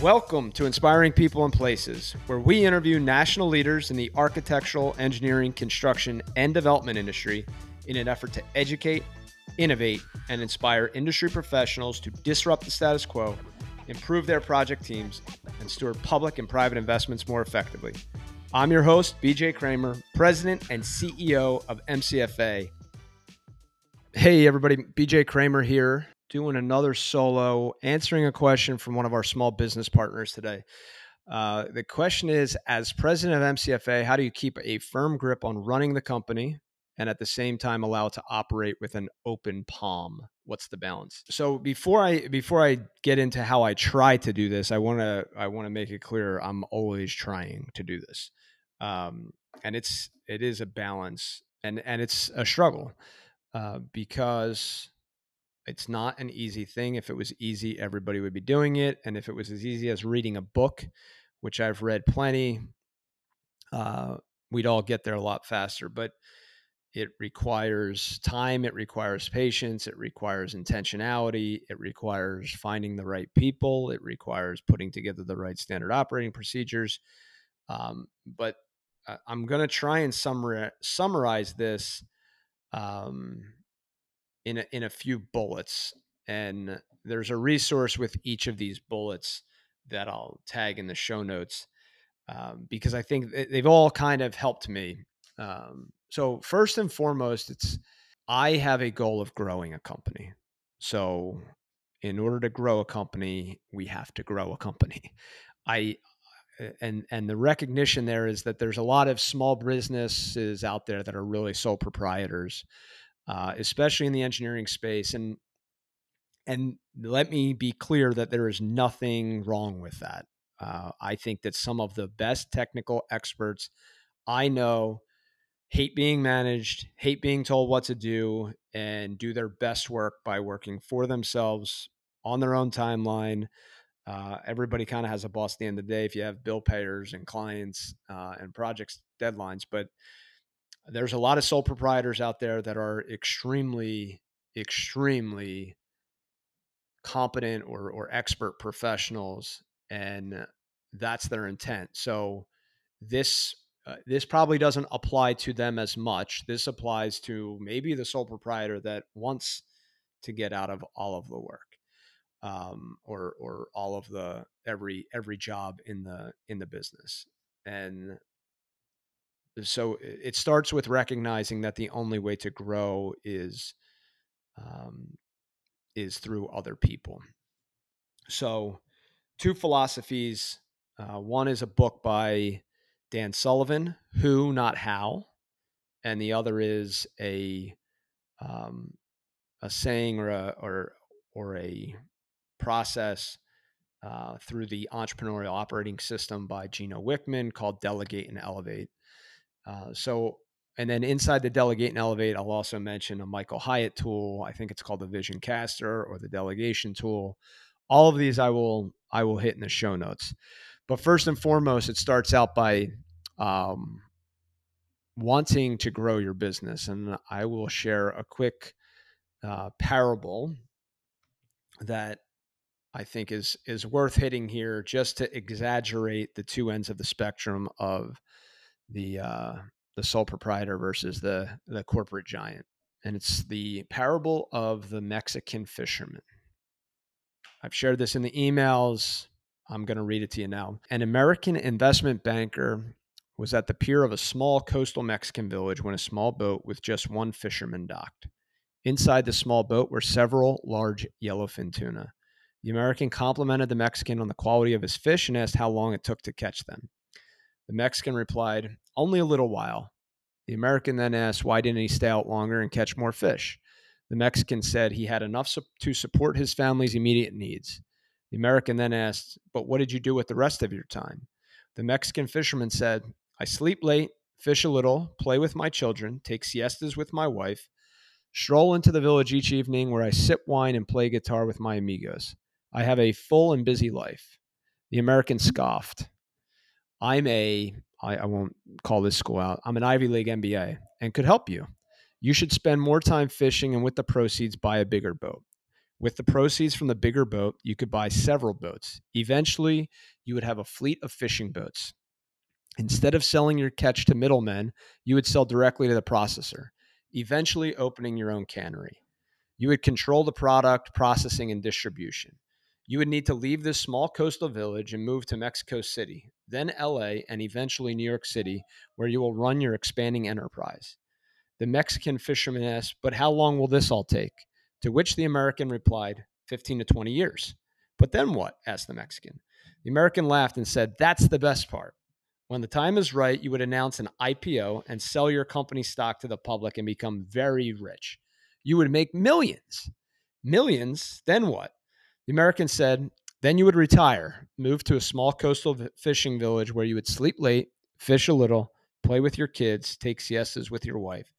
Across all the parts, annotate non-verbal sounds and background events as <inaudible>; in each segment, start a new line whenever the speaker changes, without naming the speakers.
Welcome to Inspiring People and Places, where we interview national leaders in the architectural, engineering, construction, and development industry in an effort to educate, innovate, and inspire industry professionals to disrupt the status quo, improve their project teams, and steward public and private investments more effectively. I'm your host, BJ Kramer, President and CEO of MCFA. Hey, everybody, BJ Kramer here doing another solo, answering a question from one of our small business partners today. Uh, the question is As president of MCFA, how do you keep a firm grip on running the company and at the same time allow it to operate with an open palm? What's the balance? So before I before I get into how I try to do this, I want to I want to make it clear I'm always trying to do this, um, and it's it is a balance and and it's a struggle uh, because it's not an easy thing. If it was easy, everybody would be doing it. And if it was as easy as reading a book, which I've read plenty, uh, we'd all get there a lot faster. But it requires time, it requires patience, it requires intentionality, it requires finding the right people, it requires putting together the right standard operating procedures. Um, but uh, I'm going to try and summarize, summarize this um, in a, in a few bullets and there's a resource with each of these bullets that I'll tag in the show notes um, because I think they've all kind of helped me. Um, so first and foremost, it's I have a goal of growing a company. So in order to grow a company, we have to grow a company. <laughs> I and and the recognition there is that there's a lot of small businesses out there that are really sole proprietors uh, especially in the engineering space. And and let me be clear that there is nothing wrong with that. Uh, I think that some of the best technical experts I know hate being managed, hate being told what to do, and do their best work by working for themselves on their own timeline. Uh, everybody kind of has a boss at the end of the day if you have bill payers and clients uh, and projects deadlines. But there's a lot of sole proprietors out there that are extremely, extremely competent or, or expert professionals, and that's their intent. So this uh, this probably doesn't apply to them as much. This applies to maybe the sole proprietor that wants to get out of all of the work, um, or or all of the every every job in the in the business. And so it starts with recognizing that the only way to grow is um, is through other people. So, two philosophies. Uh, one is a book by Dan Sullivan, "Who, Not How," and the other is a um, a saying or a or or a process uh, through the entrepreneurial operating system by Gino Wickman called "Delegate and Elevate." Uh, so, and then inside the delegate and elevate, I'll also mention a Michael Hyatt tool. I think it's called the Vision Caster or the delegation tool. All of these I will I will hit in the show notes. But first and foremost, it starts out by um, wanting to grow your business, and I will share a quick uh, parable that I think is is worth hitting here, just to exaggerate the two ends of the spectrum of the uh, the sole proprietor versus the the corporate giant, and it's the parable of the Mexican fisherman. I've shared this in the emails. I'm going to read it to you now. An American investment banker was at the pier of a small coastal Mexican village when a small boat with just one fisherman docked. Inside the small boat were several large yellowfin tuna. The American complimented the Mexican on the quality of his fish and asked how long it took to catch them. The Mexican replied, Only a little while. The American then asked, Why didn't he stay out longer and catch more fish? The Mexican said he had enough su- to support his family's immediate needs. The American then asked, But what did you do with the rest of your time? The Mexican fisherman said, I sleep late, fish a little, play with my children, take siestas with my wife, stroll into the village each evening where I sip wine and play guitar with my amigos. I have a full and busy life. The American scoffed. I'm a I, I won't call this school out. I'm an Ivy League MBA and could help you. You should spend more time fishing and with the proceeds buy a bigger boat. With the proceeds from the bigger boat, you could buy several boats. Eventually, you would have a fleet of fishing boats. Instead of selling your catch to middlemen, you would sell directly to the processor, eventually opening your own cannery. You would control the product, processing, and distribution. You would need to leave this small coastal village and move to Mexico City, then LA, and eventually New York City, where you will run your expanding enterprise. The Mexican fisherman asked, But how long will this all take? To which the American replied, 15 to 20 years. But then what? asked the Mexican. The American laughed and said, That's the best part. When the time is right, you would announce an IPO and sell your company stock to the public and become very rich. You would make millions. Millions, then what? The American said, then you would retire, move to a small coastal fishing village where you would sleep late, fish a little, play with your kids, take siestas with your wife,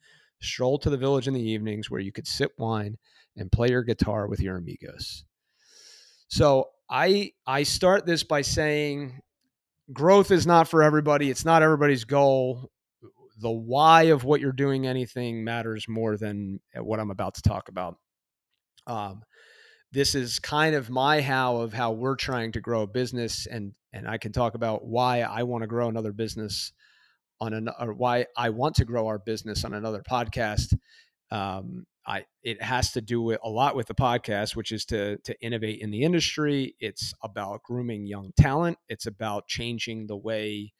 stroll to the village in the evenings where you could sip wine and play your guitar with your amigos. So I I start this by saying growth is not for everybody. It's not everybody's goal. The why of what you're doing anything matters more than what I'm about to talk about. Um, this is kind of my how of how we're trying to grow a business, and and I can talk about why I want to grow another business on an or why I want to grow our business on another podcast. Um, I it has to do with a lot with the podcast, which is to to innovate in the industry. It's about grooming young talent. It's about changing the way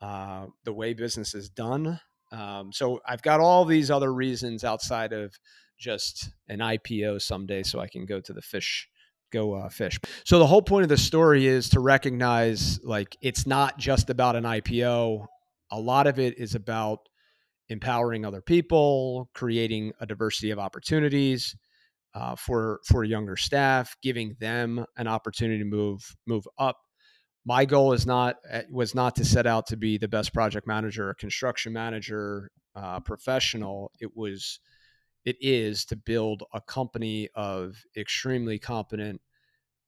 uh, the way business is done. Um, so I've got all these other reasons outside of just an IPO someday, so I can go to the fish go uh, fish. So the whole point of the story is to recognize like it's not just about an IPO. A lot of it is about empowering other people, creating a diversity of opportunities uh, for for younger staff, giving them an opportunity to move move up. My goal is not eh, was not to set out to be the best project manager or construction manager uh, professional. It was it is to build a company of extremely competent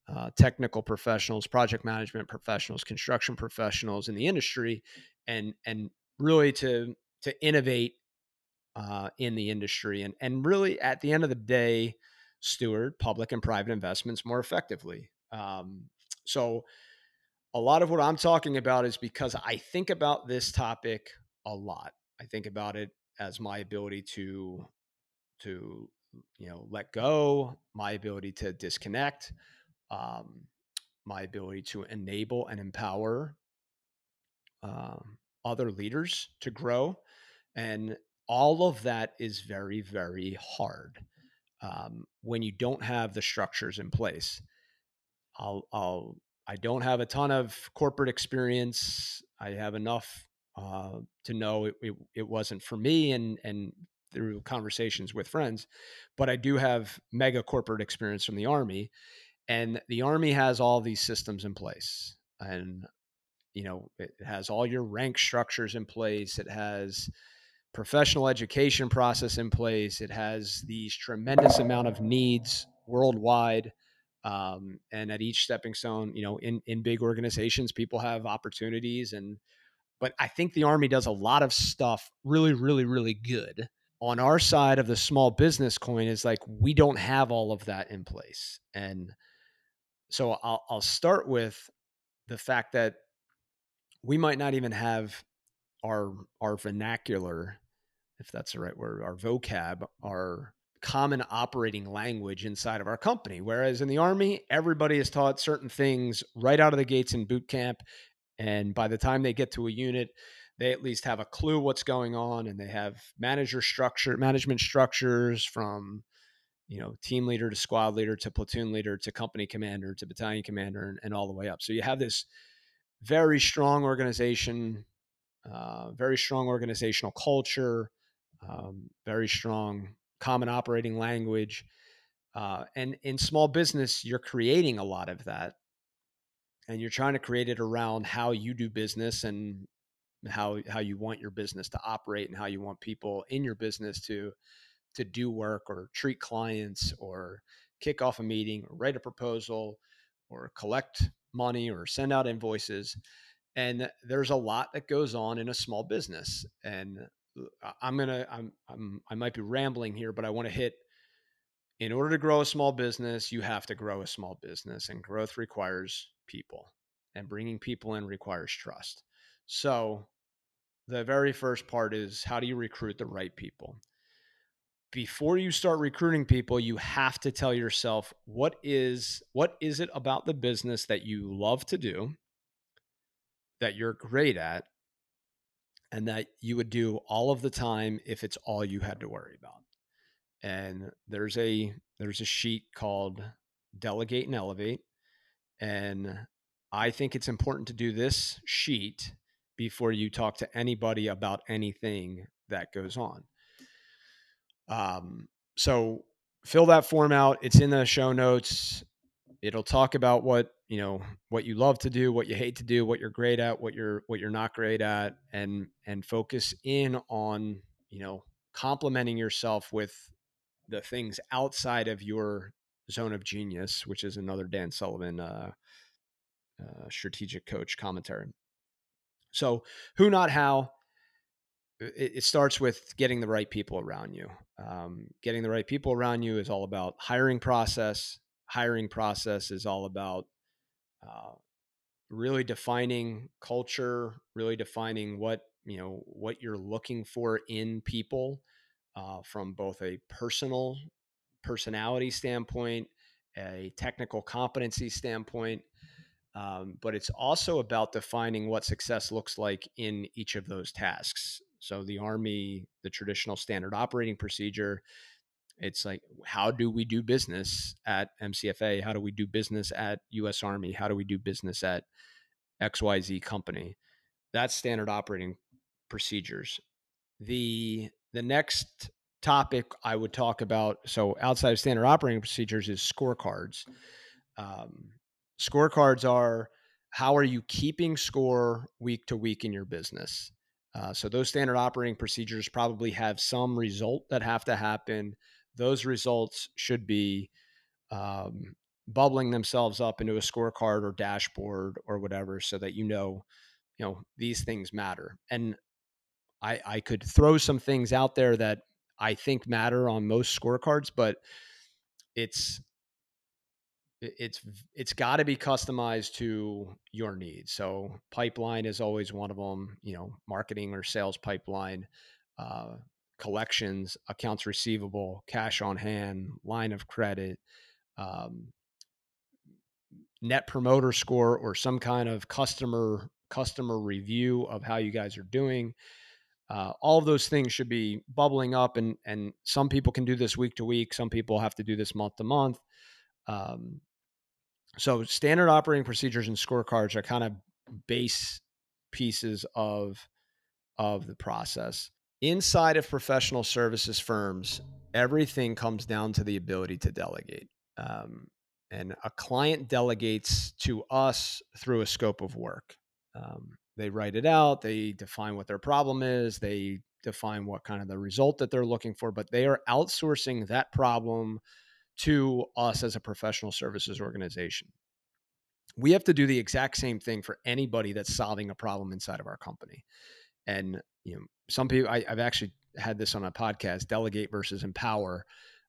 uh, technical professionals, project management professionals, construction professionals in the industry, and and really to to innovate uh, in the industry and and really at the end of the day steward public and private investments more effectively. Um, so a lot of what I'm talking about is because I think about this topic a lot. I think about it as my ability to to you know let go, my ability to disconnect, um, my ability to enable and empower um, other leaders to grow and all of that is very, very hard um, when you don't have the structures in place. I'll, I'll, I don't have a ton of corporate experience. I have enough uh, to know it, it, it wasn't for me and, and through conversations with friends, but I do have mega corporate experience from the Army. And the Army has all these systems in place. And, you know, it has all your rank structures in place. It has professional education process in place. It has these tremendous amount of needs worldwide. Um, and at each stepping stone, you know, in, in big organizations, people have opportunities and, but I think the army does a lot of stuff really, really, really good. On our side of the small business coin is like, we don't have all of that in place. And so I'll, I'll start with the fact that we might not even have our, our vernacular if that's the right word, our vocab, our common operating language inside of our company. Whereas in the Army, everybody is taught certain things right out of the gates in boot camp. And by the time they get to a unit, they at least have a clue what's going on and they have manager structure, management structures from you know team leader to squad leader to platoon leader to company commander to battalion commander and, and all the way up so you have this very strong organization uh, very strong organizational culture um, very strong common operating language. Uh, and in small business, you're creating a lot of that. And you're trying to create it around how you do business and how how you want your business to operate and how you want people in your business to to do work or treat clients or kick off a meeting or write a proposal or collect money or send out invoices and there's a lot that goes on in a small business and uh, I'm gonna I'm I'm I might be rambling here, but I want to hit in order to grow a small business, you have to grow a small business, and growth requires people, and bringing people in requires trust. So, the very first part is how do you recruit the right people? Before you start recruiting people, you have to tell yourself what is what is it about the business that you love to do, that you're great at, and that you would do all of the time if it's all you had to worry about. And there's a there's a sheet called delegate and elevate and I think it's important to do this sheet before you talk to anybody about anything that goes on. Um, so fill that form out. It's in the show notes. It'll talk about what you know, what you love to do, what you hate to do, what you're great at, what you're what you're not great at, and and focus in on you know complementing yourself with the things outside of your zone of genius, which is another Dan Sullivan uh, uh, strategic coach commentary. So, who, not how, it, it, starts with getting the right people around you. Um, getting the right people around you is all about hiring process. Hiring process is all about uh, really defining culture, really defining what you know what you're looking for in people uh, from both a personal personality standpoint, a technical competency standpoint, um, but it's also about defining what success looks like in each of those tasks. So the Army, the traditional standard operating procedure, it's like how do we do business at MCFA? How do we do business at US Army? How do we do business at XYZ company? That's standard operating procedures. The the next topic I would talk about, so outside of standard operating procedures, is scorecards. Um, Scorecards are how are you keeping score week to week in your business? Uh, so those standard operating procedures probably have some result that have to happen. Those results should be um, bubbling themselves up into a scorecard or dashboard or whatever, so that you know, you know, these things matter. And I, I could throw some things out there that I think matter on most scorecards, but it's it's it's got to be customized to your needs. So pipeline is always one of them. You know, marketing or sales pipeline, uh, collections, accounts receivable, cash on hand, line of credit, um, net promoter score, or some kind of customer customer review of how you guys are doing. Uh, all of those things should be bubbling up, and and some people can do this week to week. Some people have to do this month to month. Um, so standard operating procedures and scorecards are kind of base pieces of of the process. Inside of professional services firms, everything comes down to the ability to delegate. Um, and a client delegates to us through a scope of work. Um, they write it out, they define what their problem is, they define what kind of the result that they're looking for, but they are outsourcing that problem to us as a professional services organization. We have to do the exact same thing for anybody that's solving a problem inside of our company. And you know, some people I, have actually had this on a podcast: delegate versus empower.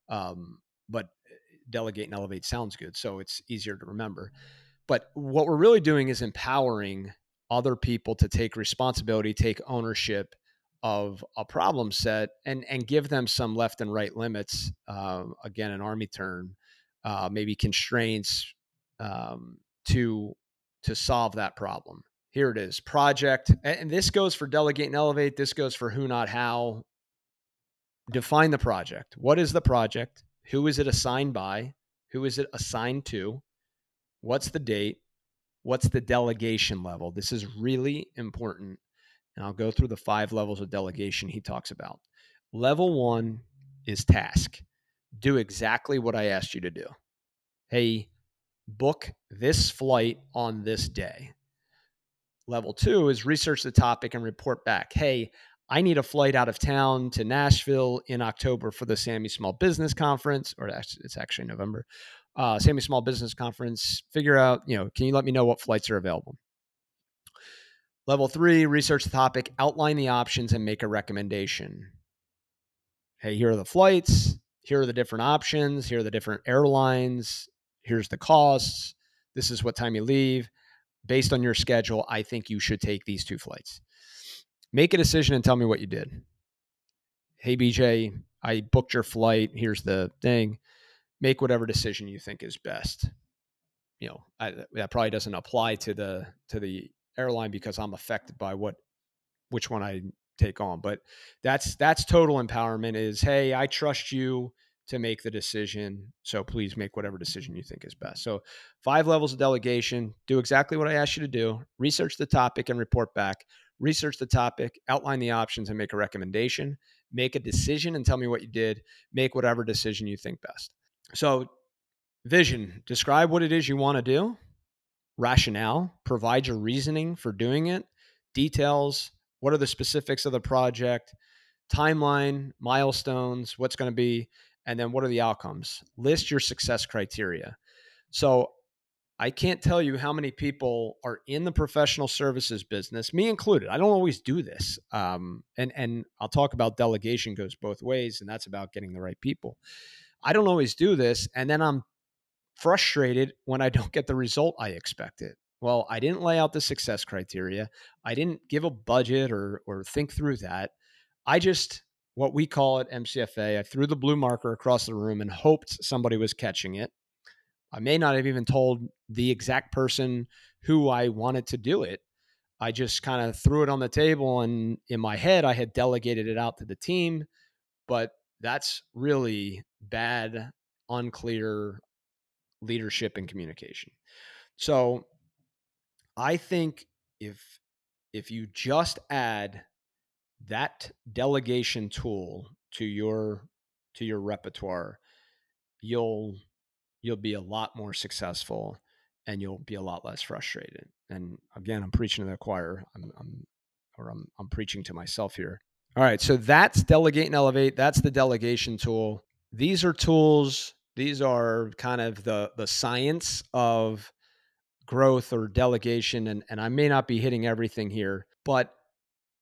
Um, but eh, delegate and elevate sounds good, so it's easier to remember. But what we're really doing is empowering other people to take responsibility, take ownership, of a problem set and and give them some left and right limits. Uh, again, an army term, uh, maybe constraints um, to to solve that problem. Here it is, project, and this goes for delegate and elevate. This goes for who, not how. Define the project. What is the project? Who is it assigned by? Who is it assigned to? What's the date? What's the delegation level? This is really important and I'll go through the five levels of delegation he talks about. Level one is task. Do exactly what I asked you to do. Hey, book this flight on this day. Level two is research the topic and report back. Hey, I need a flight out of town to Nashville in October for the Sammy Small Business Conference, or it's actually November. Uh, SAMI Small Business Conference. Figure out, you know, can you let me know what flights are available? Level three, research the topic, outline the options, and make a recommendation. Hey, here are the flights. here are the different options, here are the different airlines, here's the costs, this is what time you leave. Based on your schedule, I think you should take these two flights. Make a decision and tell me what you did. Hey, BJ, I booked your flight. Here's the thing. Make whatever decision you think is best. You know, I, that probably doesn't apply to the to the airline because I'm affected by what which one I take on. But that's that's total empowerment is hey, I trust you to make the decision. So please make whatever mm-hmm. decision you think is best. So five levels of delegation, do exactly what I asked you to do, research the topic and report back. Research the topic, outline the options and make a recommendation. Make a decision and tell me what you did. Make whatever decision you think best. So vision, describe what it is you want to do. Rationale, provide your reasoning for doing it. Details, what are the specifics of the project, timeline, milestones, what's going to be, and then what are the outcomes? List your success criteria. So I can't tell you how many people are in the professional services business, me included. I don't always do this, um, and and I'll talk about delegation goes both ways, and that's about getting the right people. I don't always do this, and then I'm frustrated when I don't get the result I expected. Well, I didn't lay out the success criteria. I didn't give a budget or or think through that. I just what we call it MCFA. I threw the blue marker across the room and hoped somebody was catching it. I may not have even told the exact person who I wanted to do it. I just kind of threw it on the table and in my head I had delegated it out to the team, but that's really bad, unclear leadership and communication. So I think if if you just add that delegation tool to your to your repertoire, you'll you'll be a lot more successful and you'll be a lot less frustrated. And again, I'm preaching to the choir. I'm, I'm or I'm I'm preaching to myself here. All right, so that's delegate and elevate. That's the delegation tool. These are tools. These are kind of the the science of growth or delegation and, and i may not be hitting everything here but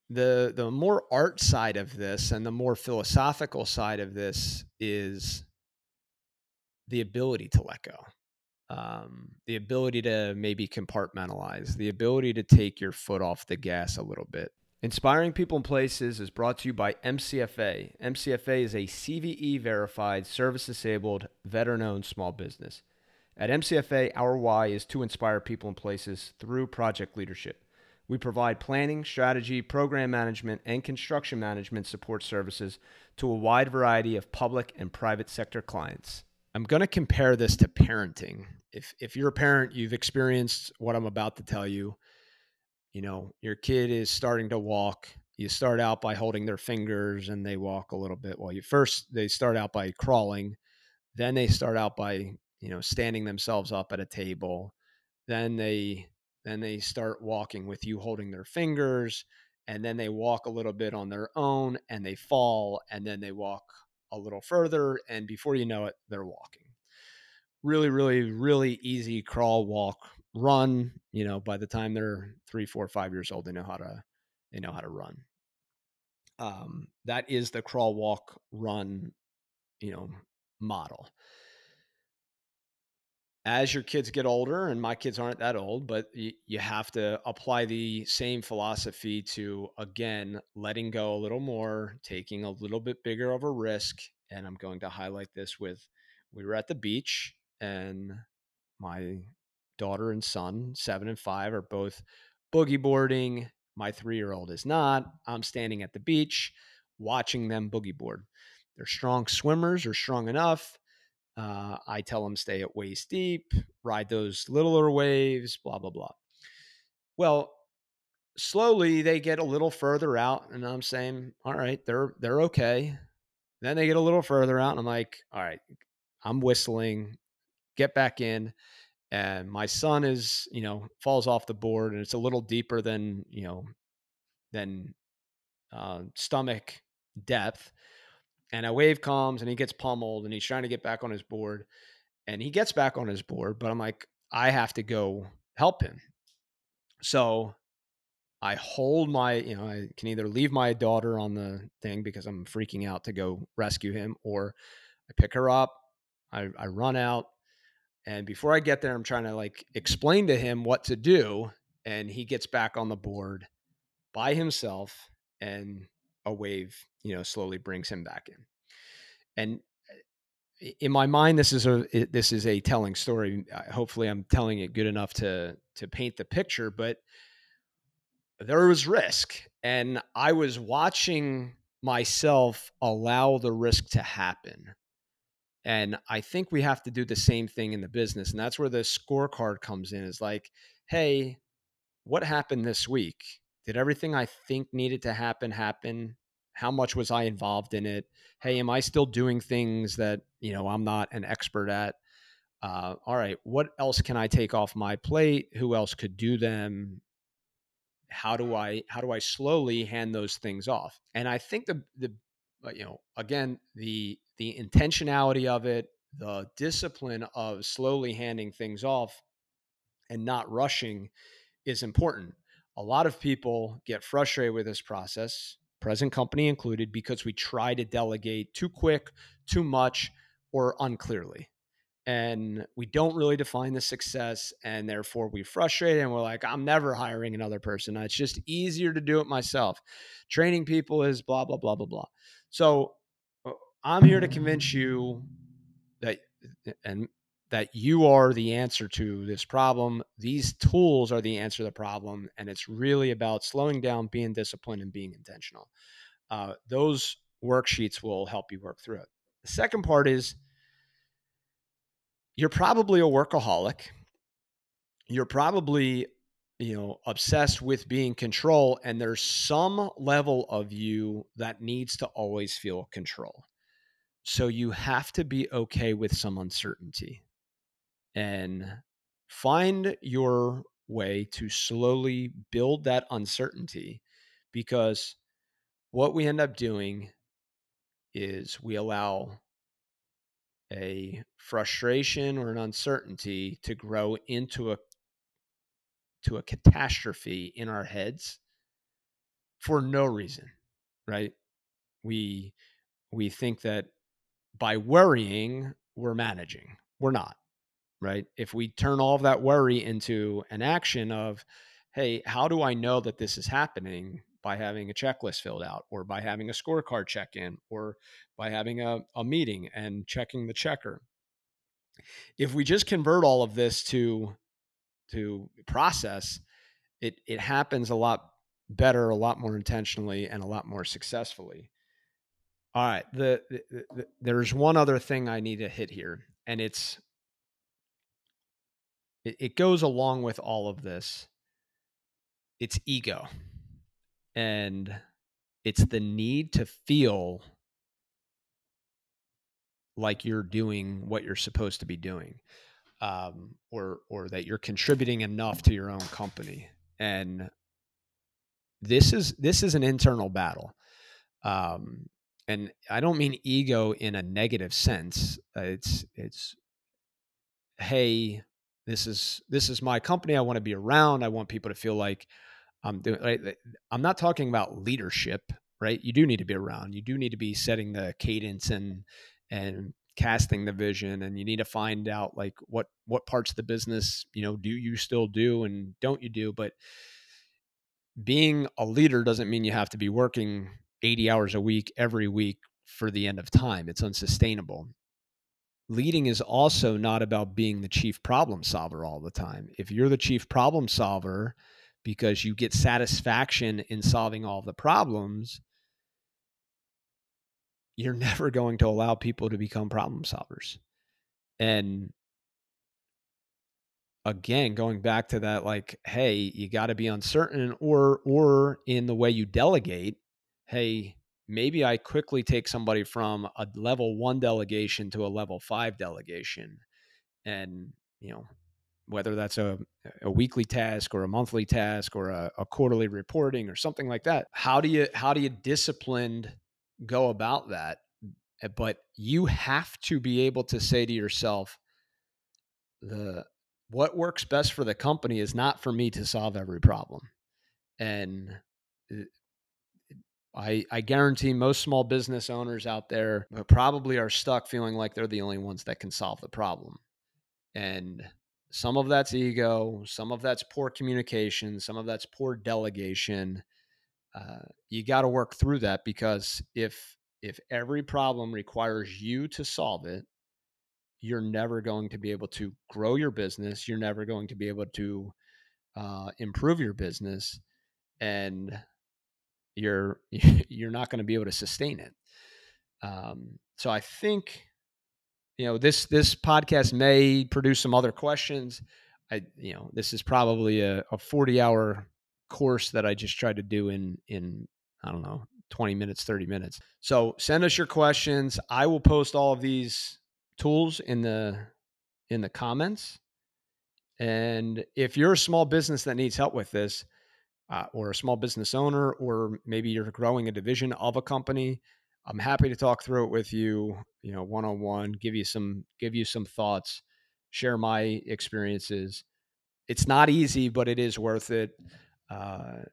the the more art side of this and the more philosophical side of this is the ability to let go um, the ability to maybe compartmentalize the ability to take your foot off the gas a little bit. Inspiring people and places is brought to you by mcfa mcfa is a cve verified service disabled veteran owned small business at MCFA, our why is to inspire people and places through project leadership. We provide planning, strategy, program management, and construction management support services to a wide variety of public and private sector clients. I'm going to compare this to parenting. If if you're a parent, you've experienced what I'm about to tell you. You know, your kid is starting to walk. You start out by holding their fingers and they walk a little bit. Well, you first they start out by crawling, then they start out by you know standing themselves up at a table then they then they start walking with you holding their fingers and then they walk a little bit on their own and they fall and then they walk a little further and before you know it they're walking. Really really really easy crawl walk run you know by the time they're three four five years old they know how to they know how to run. Um, that is the crawl walk run you know model as your kids get older, and my kids aren't that old, but you, have to apply the same philosophy to, again, letting go a little more, taking a little bit bigger of a risk. And I'm going to highlight this with we were at the beach, and my daughter and son, seven and five, are both boogie boarding. My three year old is not. I'm standing at the beach watching them boogie board. They're strong swimmers or strong enough uh, I tell them stay at waist deep, ride those littler waves, blah blah blah. Well, slowly they get a little further out, and I'm saying, all right, they're they're okay. Then they get a little further out, and I'm like, all right, I'm whistling, get back in. And my son is, you know, falls off the board, and it's a little deeper than you know, than uh, stomach depth and a wave comes and he gets pummeled and he's trying to get back on his board and he gets back on his board but i'm like i have to go help him so i hold my you know i can either leave my daughter on the thing because i'm freaking out to go rescue him or I pick her up, I, I run out, and before I get there, I'm trying to like explain to him what to do. And he gets back on the board by himself, and a wave, you know, slowly brings him back in. And eh, in my mind, this is a this is a telling story. Hopefully, I'm telling it good enough to to paint the picture. But there was risk, and I was watching myself allow the risk to happen and I think we have to do the same thing in the business. And that's where the scorecard comes in is like, hey, what happened this week? Did everything I think needed to happen happen? How much was I involved in it? Hey, am I still doing things that, you know, I'm not an expert at? Uh, all right, what else can I take off my plate? Who else could do them? How do I how do I slowly hand those things off? And I think the the you know again the the intentionality of it, the discipline of slowly handing things off and not rushing is important. A lot of people get frustrated with this process, present company included, because we try to delegate too quick, too much, or unclearly. And we don't really define the success, and therefore we frustrate and we're like, I'm never hiring another person. It's just easier to do it myself. Training people is blah, blah, blah, blah, blah. So uh, I'm here to convince you that and that you are the answer to this problem. These tools are the answer to the problem, and it's really about slowing down, being disciplined, and being intentional. Uh, those worksheets will help you work through it. The second part is you're probably a workaholic. You're probably you know obsessed with being control and there's some level of you that needs to always feel control so you have to be okay with some uncertainty and find your way to slowly build that uncertainty because what we end up doing is we allow a frustration or an uncertainty to grow into a to a catastrophe in our heads for no reason right we we think that by worrying, we're managing. We're not, right? If we turn all of that worry into an action of, hey, how do I know that this is happening? By having a checklist filled out, or by having a scorecard check in, or by having a, a meeting and checking the checker. If we just convert all of this to to process, it it happens a lot better, a lot more intentionally, and a lot more successfully. All right. The, the, the, there's one other thing I need to hit here, and it's it, it goes along with all of this. It's ego, and it's the need to feel like you're doing what you're supposed to be doing, um, or or that you're contributing enough to your own company. And this is this is an internal battle. Um, and I don't mean ego in a negative sense. Uh, it's it's hey, this is this is my company. I want to be around. I want people to feel like I'm doing. Right? I'm not talking about leadership, right? You do need to be around. You do need to be setting the cadence and and casting the vision and you need to find out like what what parts of the business you know do you still do and don't you do but being a leader doesn't mean you have to be working 80 hours a week every week for the end of time. It's unsustainable. Leading is also not about being the chief problem solver all the time. If you're the chief problem solver because you get satisfaction in solving all the problems, you're <laughs> never going to allow people to become problem solvers. And again going back to that like hey you got to be uncertain or or in the way you delegate hey, maybe I quickly take somebody from a level one delegation to a level five delegation. And, you know, whether that's a, a weekly task or a monthly task or a, a quarterly reporting or something like that. How do you how do you disciplined go about that? Eh, but you have to be able to say to yourself, the what works best for the company is not for me to solve every problem. And eh, I, I guarantee most small business owners out there probably are stuck feeling like they're the only ones that can solve the problem. And some of that's ego, some of that's poor communication, some of that's poor delegation. Uh, you got to work through that because if if every problem requires you to solve it, you're never going to be able to grow your business. You're never going to be able to uh, improve your business, and you're <laughs> you're not going to be able to sustain it. Um, so I think you know this this podcast may produce some other questions. I you know this is probably a, a 40 hour course that I just tried to do in in I don't know 20 minutes 30 minutes. So send us your questions. I will post all of these tools in the in the comments. And if you're a small business that needs help with this, uh, or a small business owner, or maybe you're growing a division of a company, I'm happy to talk through it with you, you know, one on one, give you some give you some thoughts, share my experiences. It's not easy, but it is worth it. Uh,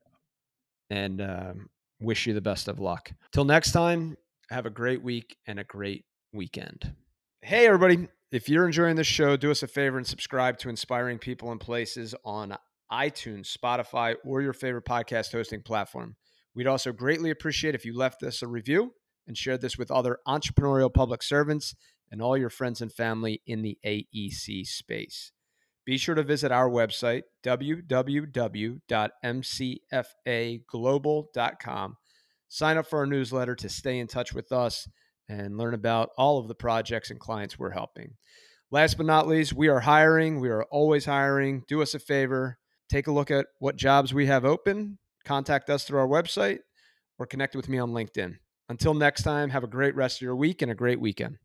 and um, wish you the best of luck. Till next time, have a great week and a great weekend. Hey, everybody. If you're enjoying this show, do us a favor and subscribe to Inspiring People and Places on iTunes, Spotify, or your favorite podcast hosting platform. We'd also greatly appreciate if you left us a review and shared this with other entrepreneurial public servants and all your friends and family in the AEC space. Be sure to visit our website, www.mcfaglobal.com. Sign up for our newsletter to stay in touch with us and learn about all of the projects and clients we're helping. Last but not least, we are hiring. We are always hiring. Do us a favor, take a look at what jobs we have open, contact us through our website, or connect with me on LinkedIn. Until next time, have a great rest of your week and a great weekend.